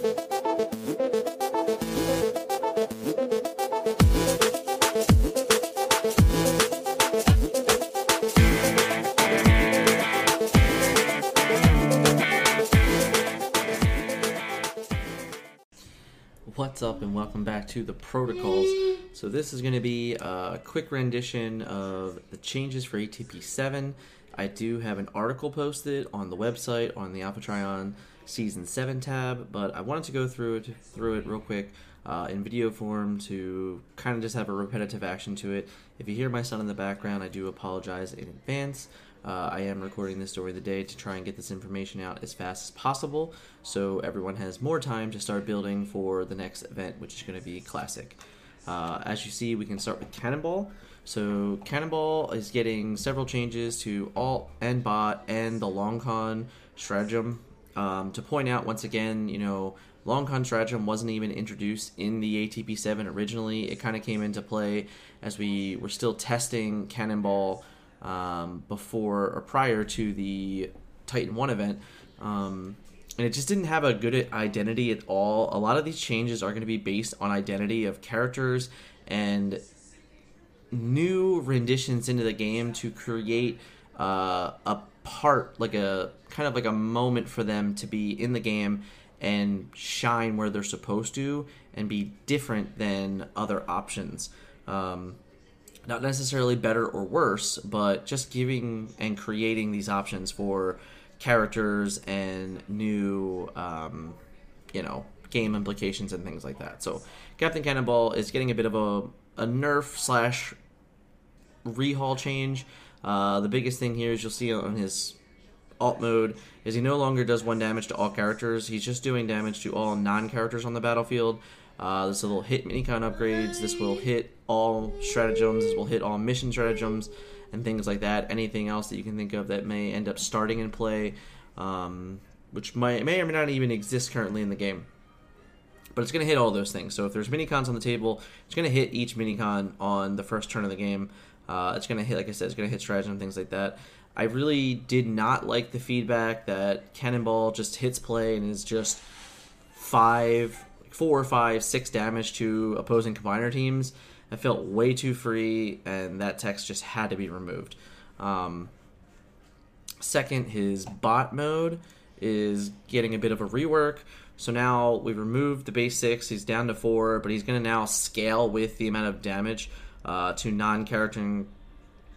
What's up, and welcome back to the protocols. So, this is going to be a quick rendition of the changes for ATP 7. I do have an article posted on the website on the Alpha Season 7 tab, but I wanted to go through it through it real quick uh, in video form to kind of just have a repetitive action to it. If you hear my son in the background, I do apologize in advance. Uh, I am recording this story of the day to try and get this information out as fast as possible so everyone has more time to start building for the next event, which is going to be Classic. Uh, as you see, we can start with Cannonball. So, Cannonball is getting several changes to alt and bot and the long con stratagem. Um, to point out once again, you know, long con wasn't even introduced in the ATP 7 originally. It kind of came into play as we were still testing Cannonball um, before or prior to the Titan 1 event. Um, and it just didn't have a good identity at all. A lot of these changes are going to be based on identity of characters and new renditions into the game to create uh, a part, like a kind of like a moment for them to be in the game and shine where they're supposed to and be different than other options. Um, not necessarily better or worse, but just giving and creating these options for characters and new, um, you know, game implications and things like that. So Captain Cannonball is getting a bit of a, a nerf slash rehaul change. Uh, the biggest thing here is you'll see on his alt mode is he no longer does one damage to all characters. He's just doing damage to all non-characters on the battlefield. Uh, this will hit minicon upgrades. This will hit all stratagems. This will hit all mission stratagems and things like that. Anything else that you can think of that may end up starting in play, um, which might, may or may not even exist currently in the game. But it's going to hit all those things. So if there's minicons on the table, it's going to hit each minicon on the first turn of the game. Uh, it's to hit, like I said, it's to hit stratagem and things like that. I really did not like the feedback that Cannonball just hits play and is just five four, five, six damage to opposing combiner teams. I felt way too free, and that text just had to be removed. Um, second, his bot mode is getting a bit of a rework. So now we've removed the base six. He's down to four, but he's going to now scale with the amount of damage uh, to non-character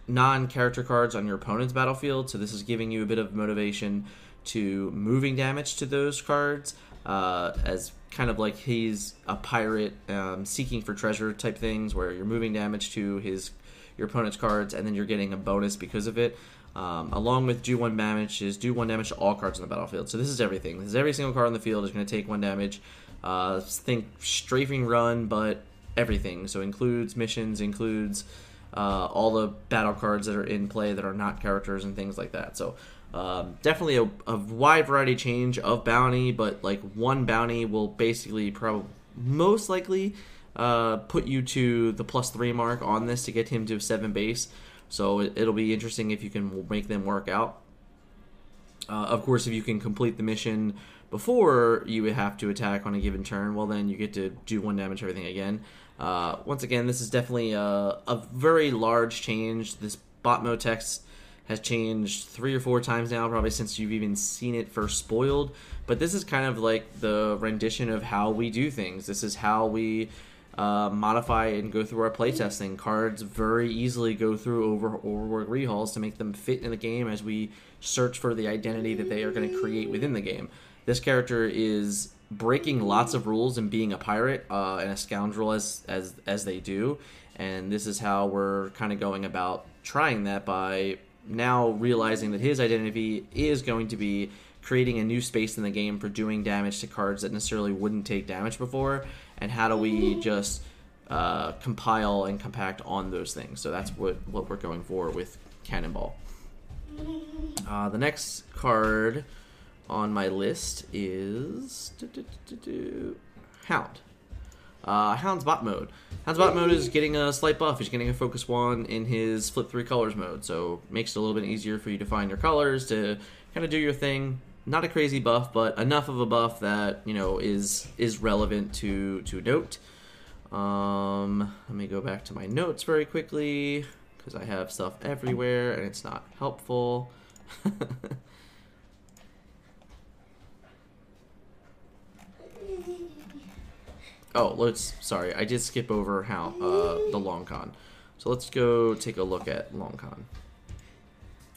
non-character cards on your opponent's battlefield. So this is giving you a bit of motivation to moving damage to those cards uh, as kind of like he's a pirate um, seeking for treasure type things, where you're moving damage to his your opponent's cards, and then you're getting a bonus because of it. Um, along with do one damage is do one damage to all cards on the battlefield. So this is everything. This is every single card on the field is going to take one damage. Uh, think strafing run, but everything. So includes missions, includes uh, all the battle cards that are in play that are not characters and things like that. So um, definitely a, a, wide variety change of bounty, but like one bounty will basically probably most likely uh, put you to the plus three mark on this to get him to seven base. So it, will be interesting if you can make them work out. Uh, of course, if you can complete the mission before you would have to attack on a given turn, well, then you get to do one damage everything again. Uh, once again, this is definitely a, a very large change. This bot mode text has changed three or four times now, probably since you've even seen it first spoiled. But this is kind of like the rendition of how we do things. This is how we uh, modify and go through our playtesting. Cards very easily go through over overwork rehauls to make them fit in the game as we search for the identity that they are going to create within the game. This character is breaking lots of rules and being a pirate uh, and a scoundrel as as as they do, and this is how we're kind of going about trying that by now realizing that his identity is going to be creating a new space in the game for doing damage to cards that necessarily wouldn't take damage before, and how do we just uh, compile and compact on those things? So that's what what we're going for with Cannonball. Uh, the next card on my list is Hound. Uh, Hound's bot mode. Hound's bot mode is getting a slight buff. He's getting a focus one in his flip three colors mode, so makes it a little bit easier for you to find your colors to kind of do your thing. not a crazy buff, but enough of a buff that you know is is relevant to to note. Um, let me go back to my notes very quickly because I have stuff everywhere and it's not helpful. oh, let's. Sorry, I did skip over how uh, the long con. So let's go take a look at long con.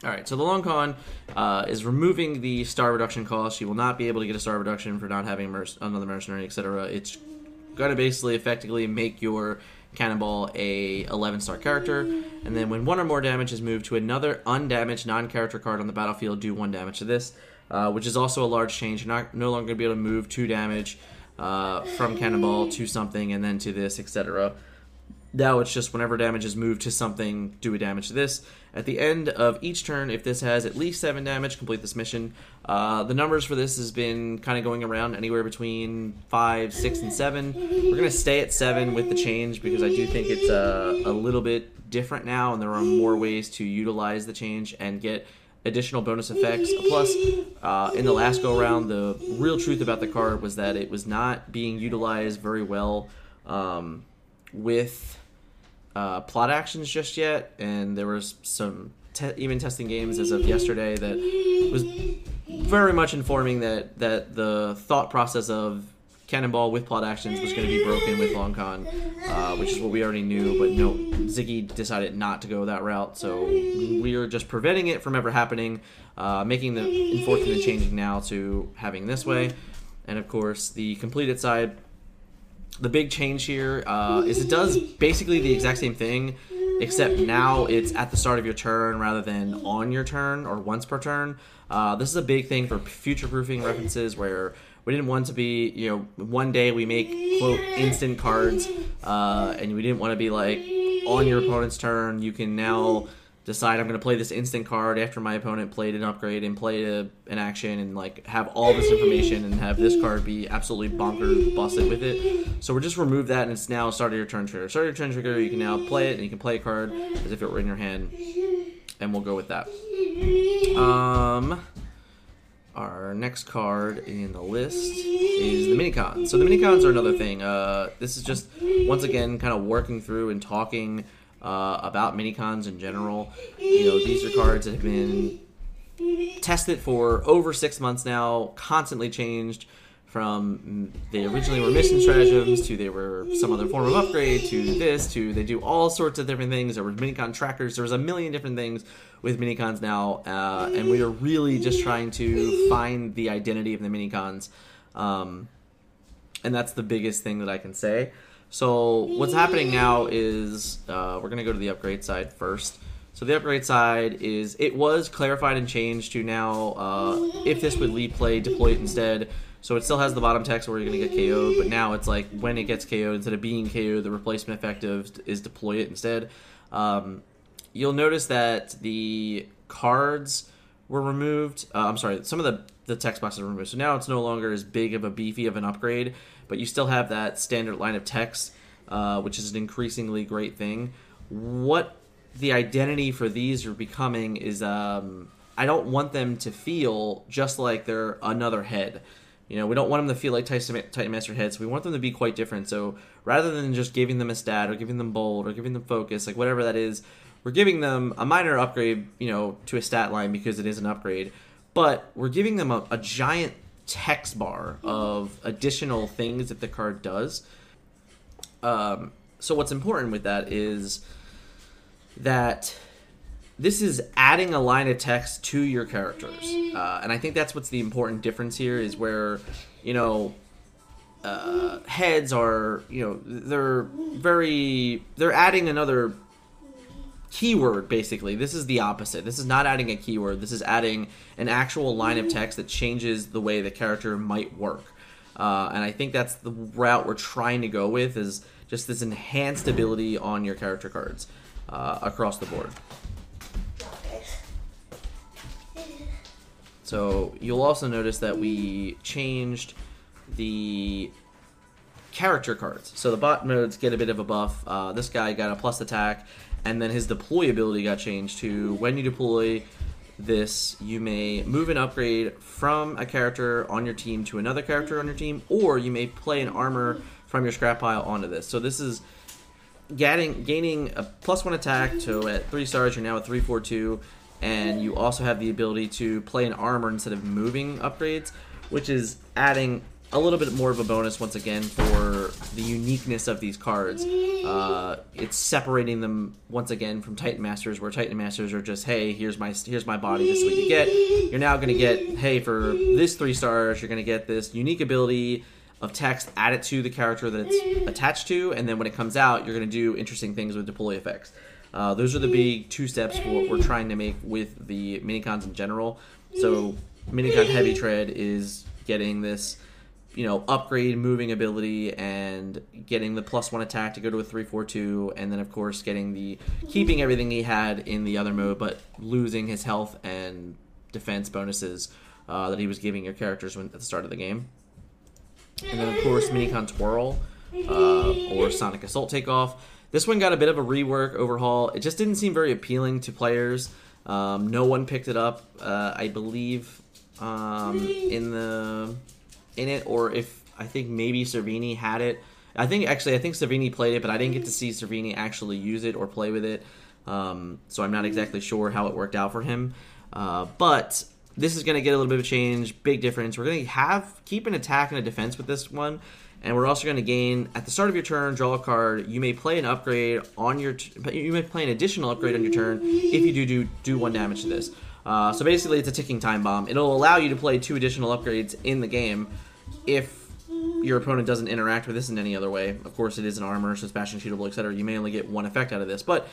All right, so the long con uh, is removing the star reduction cost. You will not be able to get a star reduction for not having merc- another mercenary, etc. It's going to basically effectively make your cannonball a 11 star character, and then when one or more damage is moved to another undamaged non-character card on the battlefield, do one damage to this, uh, which is also a large change. You're not no longer going to be able to move two damage uh, from cannonball to something and then to this, etc. Now it's just whenever damage is moved to something, do a damage to this. At the end of each turn, if this has at least seven damage, complete this mission. Uh, the numbers for this has been kind of going around anywhere between five, six, and seven. We're gonna stay at seven with the change because I do think it's a, a little bit different now, and there are more ways to utilize the change and get additional bonus effects. Plus, uh, in the last go around, the real truth about the card was that it was not being utilized very well um, with uh, plot actions just yet, and there was some te- even testing games as of yesterday that was very much informing that that the thought process of Cannonball with plot actions was going to be broken with Long Con, uh, which is what we already knew. But no, Ziggy decided not to go that route, so we are just preventing it from ever happening, uh, making the enforcement the changing now to having this way, and of course the completed side the big change here uh, is it does basically the exact same thing, except now it's at the start of your turn rather than on your turn or once per turn. Uh, this is a big thing for future proofing references where we didn't want to be, you know, one day we make quote instant cards, uh, and we didn't want to be like on your opponent's turn. You can now decide I'm going to play this instant card after my opponent played an upgrade and played a, an action and like have all this information and have this card be absolutely bonkers busted with it. So we're just remove that and it's now start of your turn trigger. Start of your turn trigger, you can now play it and you can play a card as if it were in your hand, and we'll go with that. Um, our next card in the list is the minicons. So the minicons are another thing. Uh, this is just once again kind of working through and talking uh, about minicons in general. You know, these are cards that have been tested for over six months now, constantly changed from they originally were mission stratagems to they were some other form of upgrade to this to they do all sorts of different things. There were minicon trackers. There was a million different things with minicons now, uh, and we are really just trying to find the identity of the minicons. Um, and that's the biggest thing that I can say. So what's happening now is uh, we're gonna go to the upgrade side first. So the upgrade side is it was clarified and changed to now uh, if this would lead play, deploy it instead. So it still has the bottom text where you're gonna get KO'd, but now it's like when it gets KO'd instead of being KO'd, the replacement effective is deploy it instead. Um, you'll notice that the cards were removed. Uh, I'm sorry, some of the the text boxes were removed. So now it's no longer as big of a beefy of an upgrade but you still have that standard line of text, uh, which is an increasingly great thing. What the identity for these are becoming is um, I don't want them to feel just like they're another head. You know, we don't want them to feel like Titan, Titan Master heads. We want them to be quite different. So rather than just giving them a stat or giving them bold or giving them focus, like whatever that is, we're giving them a minor upgrade, you know, to a stat line because it is an upgrade. But we're giving them a, a giant text bar of additional things that the card does. Um, so what's important with that is that this is adding a line of text to your characters, uh, and I think that's what's the important difference here is where you know uh, heads are you know they're very they're adding another keyword basically. This is the opposite. This is not adding a keyword. This is adding an actual line of text that changes the way the character might work. Uh, and i think that's the route we're trying to go with is just this enhanced ability on your character cards uh, across the board so you'll also notice that we changed the character cards so the bot modes get a bit of a buff uh, this guy got a plus attack and then his deploy ability got changed to when you deploy, this, you may move an upgrade from a character on your team to another character on your team, or you may play an armor from your scrap pile onto this. So this is getting gaining a plus one attack. So at three stars, you're now at three four two, and you also have the ability to play an armor instead of moving upgrades, which is adding a little bit more of a bonus once again for the uniqueness of these cards. Uh, it's separating them once again from Titan Masters, where Titan Masters are just, hey, here's my here's my body, this is what you get. You're now going to get, hey, for this three stars, you're going to get this unique ability of text added to the character that it's attached to, and then when it comes out, you're going to do interesting things with deploy effects. Uh, those are the big two steps for what we're trying to make with the minicons in general. So, minicon heavy tread is getting this you know, upgrade moving ability and getting the plus one attack to go to a three four two, and then of course getting the keeping everything he had in the other mode, but losing his health and defense bonuses uh, that he was giving your characters when, at the start of the game. And then of course Minicon Twirl uh, or Sonic Assault Takeoff. This one got a bit of a rework overhaul. It just didn't seem very appealing to players. Um, no one picked it up. Uh, I believe um, in the in it, or if I think maybe Servini had it. I think actually I think Servini played it, but I didn't get to see Servini actually use it or play with it. Um, so I'm not exactly sure how it worked out for him. Uh, but this is going to get a little bit of a change, big difference. We're going to have keep an attack and a defense with this one, and we're also going to gain at the start of your turn, draw a card. You may play an upgrade on your, you may play an additional upgrade on your turn if you do do do one damage to this. Uh, so basically, it's a ticking time bomb. It'll allow you to play two additional upgrades in the game if your opponent doesn't interact with this in any other way. Of course, it is an armor, so it's bashing, shootable, etc. You may only get one effect out of this, but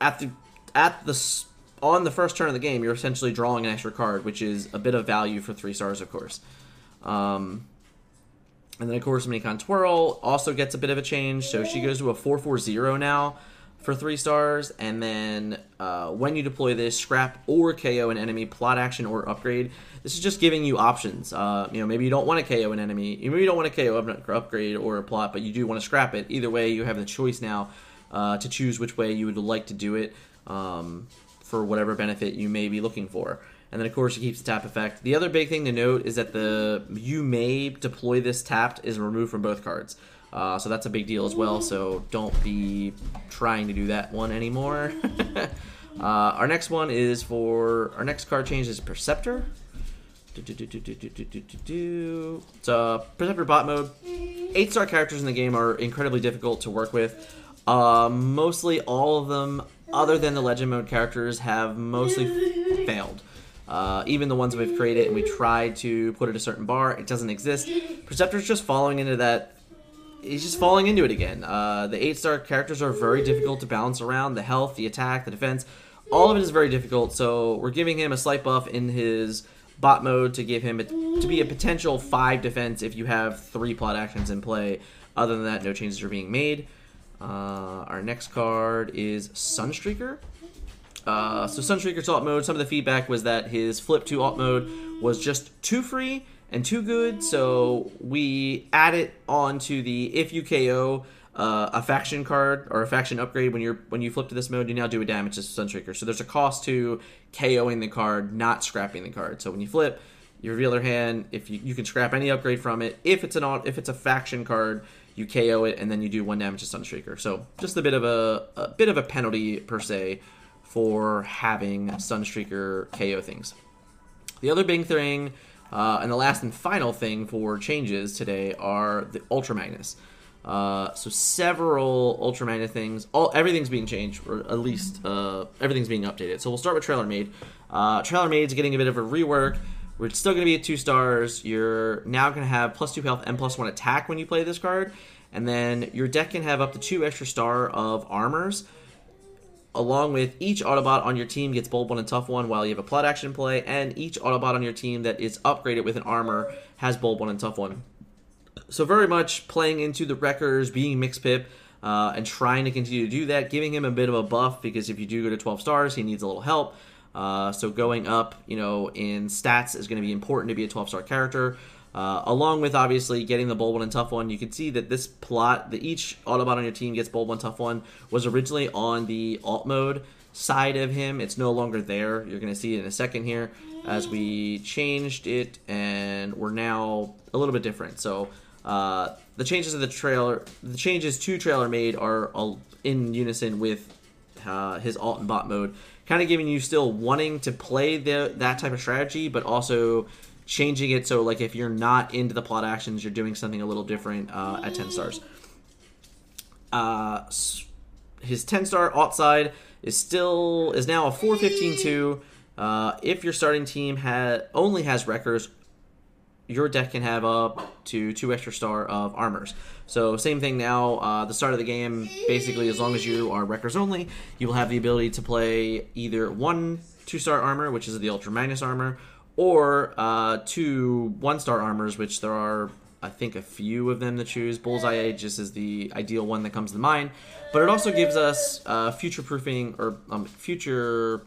at the at the on the first turn of the game, you're essentially drawing an extra card, which is a bit of value for three stars, of course. Um, and then, of course, Minicon Twirl also gets a bit of a change, so she goes to a 4-4-0 now for three stars. And then uh, when you deploy this, scrap or KO an enemy, plot action or upgrade. This is just giving you options. Uh, you know, maybe you don't want to KO an enemy, maybe you don't want to KO an upgrade or a plot, but you do want to scrap it. Either way, you have the choice now uh, to choose which way you would like to do it um, for whatever benefit you may be looking for. And then of course it keeps the tap effect. The other big thing to note is that the you may deploy this tapped is removed from both cards. Uh, so that's a big deal as well. So don't be trying to do that one anymore. uh, our next one is for our next card change is Perceptor. So Perceptor bot mode. Eight star characters in the game are incredibly difficult to work with. Uh, mostly all of them, other than the legend mode characters, have mostly failed. Uh, even the ones we've created and we tried to put it a certain bar, it doesn't exist. Perceptor's just falling into that he's just falling into it again. Uh, the eight star characters are very difficult to balance around. The health, the attack, the defense, all of it is very difficult. So we're giving him a slight buff in his bot mode to give him a, to be a potential five defense if you have three plot actions in play. Other than that, no changes are being made. Uh, our next card is Sunstreaker. Uh, so Sunstreaker's alt mode. Some of the feedback was that his flip to alt mode was just too free and too good. So we add it onto the if you KO uh, a faction card or a faction upgrade when you're when you flip to this mode, you now do a damage to Sunstreaker. So there's a cost to KOing the card, not scrapping the card. So when you flip, you reveal their hand. If you, you can scrap any upgrade from it, if it's an if it's a faction card, you KO it and then you do one damage to Sunstreaker. So just a bit of a, a bit of a penalty per se for having Sunstreaker KO things. The other big thing uh, and the last and final thing for changes today are the Ultra Magnus. Uh, so several Ultra Magnus things, all everything's being changed, or at least uh, everything's being updated. So we'll start with Trailer Made. Uh, Trailer Made's getting a bit of a rework. We're still going to be at two stars. You're now going to have plus two health and plus one attack when you play this card, and then your deck can have up to two extra star of armors along with each Autobot on your team gets Bold One and Tough One while you have a plot action play, and each Autobot on your team that is upgraded with an armor has Bold One and Tough One. So very much playing into the Wreckers being Mix Pip uh, and trying to continue to do that, giving him a bit of a buff because if you do go to 12 stars, he needs a little help. Uh, so going up, you know, in stats is going to be important to be a 12 star character. Uh, along with obviously getting the bold one and tough one, you can see that this plot, that each Autobot on your team gets bold one, tough one, was originally on the alt mode. side of him. It's no longer there. You're going to see it in a second here as we changed it, and we're now a little bit different. So uh, the changes of the trailer, the changes to trailer made are all in unison with uh, his alt and bot mode, kind of giving you still wanting to play the that type of strategy, but also changing it so like if you're not into the plot actions, you're doing something a little different uh, at 10 stars. Uh, his 10 star alt side is still is now a 415-2. Uh, if your starting team ha- only has wreckers, your deck can have up to two extra star of armors. So same thing now. Uh, the start of the game, basically, as long as you are wreckers only, you will have the ability to play either one two star armor, which is the Ultra Magnus armor, or uh, two one star armors, which there are I think a few of them to choose. Bullseye Aegis is the ideal one that comes to mind, but it also gives us uh, future proofing or um, future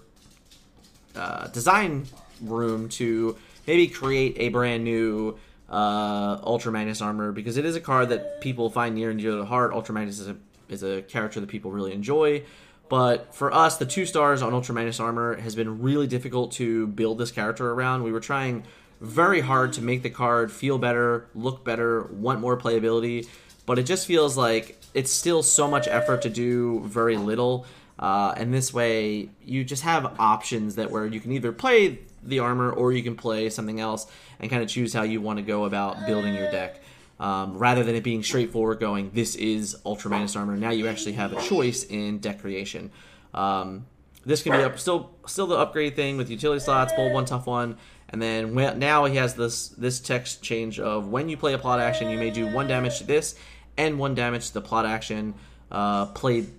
uh, design room to maybe create a brand new uh, Ultra Magnus armor because it is a card that people find near and dear to the heart. Ultra Magnus is a, is a character that people really enjoy. But for us, the two stars on Ultra Magnus armor has been really difficult to build this character around. We were trying very hard to make the card feel better, look better, want more playability, but it just feels like it's still so much effort to do very little. Uh, and this way, you just have options that where you can either play the armor or you can play something else and kind of choose how you want to go about building your deck. Um, rather than it being straightforward, going this is Ultra Magnus armor. Now you actually have a choice in deck creation. Um, this can be up, still still the upgrade thing with utility slots, bold one, tough one, and then when, now he has this this text change of when you play a plot action, you may do one damage to this and one damage to the plot action uh, played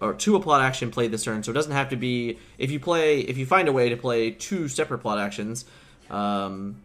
or to a plot action played this turn. So it doesn't have to be if you play if you find a way to play two separate plot actions, um,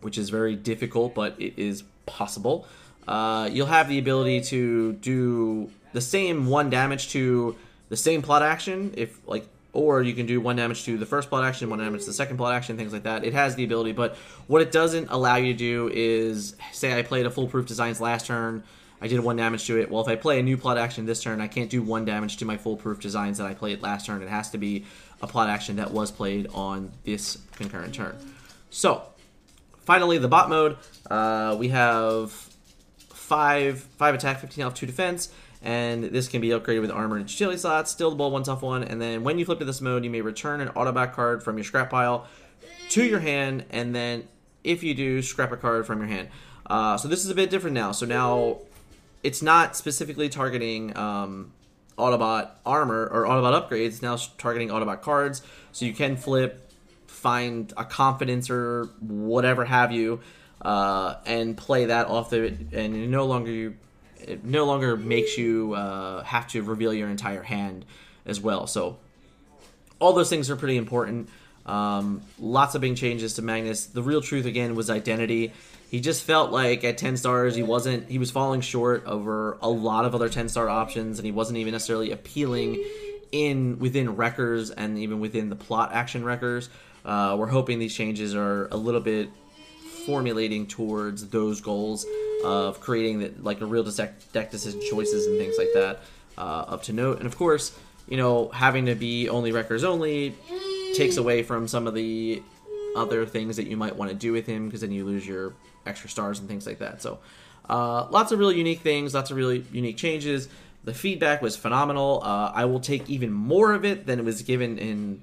which is very difficult, but it is possible. Uh, you'll have the ability to do the same one damage to the same plot action if like or you can do one damage to the first plot action, one damage to the second plot action, things like that. It has the ability, but what it doesn't allow you to do is say I played a foolproof designs last turn, I did one damage to it. Well, if I play a new plot action this turn, I can't do one damage to my foolproof designs that I played last turn. It has to be a plot action that was played on this concurrent turn. So, finally, the bot mode. Uh, we have five five attack, 15 health, two defense and this can be upgraded with armor and utility slots. Still the bold one tough one, and then when you flip to this mode, you may return an Autobot card from your scrap pile to your hand, and then if you do, scrap a card from your hand. Uh, so this is a bit different now. So now it's not specifically targeting um, Autobot armor or Autobot upgrades. It's now targeting Autobot cards, so you can flip, find a confidence or whatever have you, uh, and play that off the. And no longer it no longer makes you uh, have to reveal your entire hand as well. So all those things are pretty important. Um, lots of big changes to Magnus. The real truth again was identity. He just felt like at 10 stars he wasn't he was falling short over a lot of other 10 star options and he wasn't even necessarily appealing in within wreckers and even within the plot action wreckers. Uh, we're hoping these changes are a little bit formulating towards those goals of creating like a real deck decision choices and things like that uh, up to note. And of course, you know, having to be only wreckers only takes away from some of the other things that you might want to do with him because then you lose your extra stars and things like that. So, uh, lots of really unique things, lots of really unique changes. The feedback was phenomenal. Uh, I will take even more of it than it was given in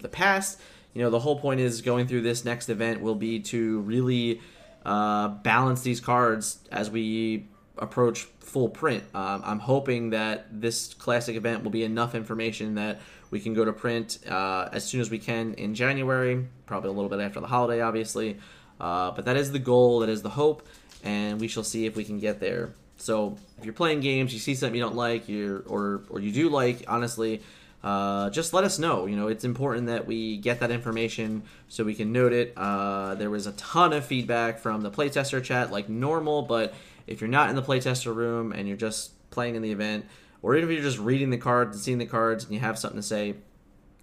the past. You know, the whole point is going through this next event will be to really uh, balance these cards as we approach full print. Um, I'm hoping that this classic event will be enough information that we can go to print uh, as soon as we can in January, probably a little bit after the holiday, obviously. Uh, but that is the goal, that is the hope, and we shall see if we can get there. So if you're playing games, you see something you don't like, you or or you do like, honestly, uh, just let us know. You know, it's important that we get that information so we can note it. Uh, there was a ton of feedback from the playtester chat, like normal, but if you're not in the playtester room and you're just playing in the event, or even if you're just reading the cards and seeing the cards and you have something to say,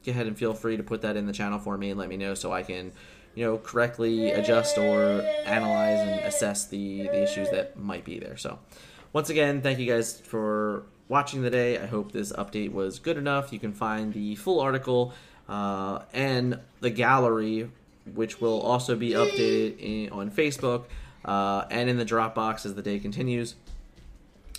go ahead and feel free to put that in the channel for me and let me know so I can, you know, correctly adjust or analyze and assess the, the issues that might be there. So, once again, thank you guys for watching today. I hope this update was good enough. You can find the full article uh, and the gallery, which will also be updated in, on Facebook uh, and in the Dropbox as the day continues.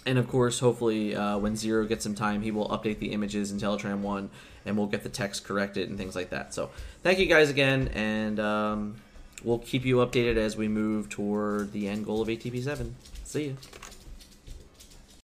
And of course, hopefully, uh, when Zero gets some time, he will update the images in Teletraan 1 and we'll get the text corrected and things like that. So, thank you guys again, and um, we'll keep you updated as we move toward the end goal of ATP 7. See you.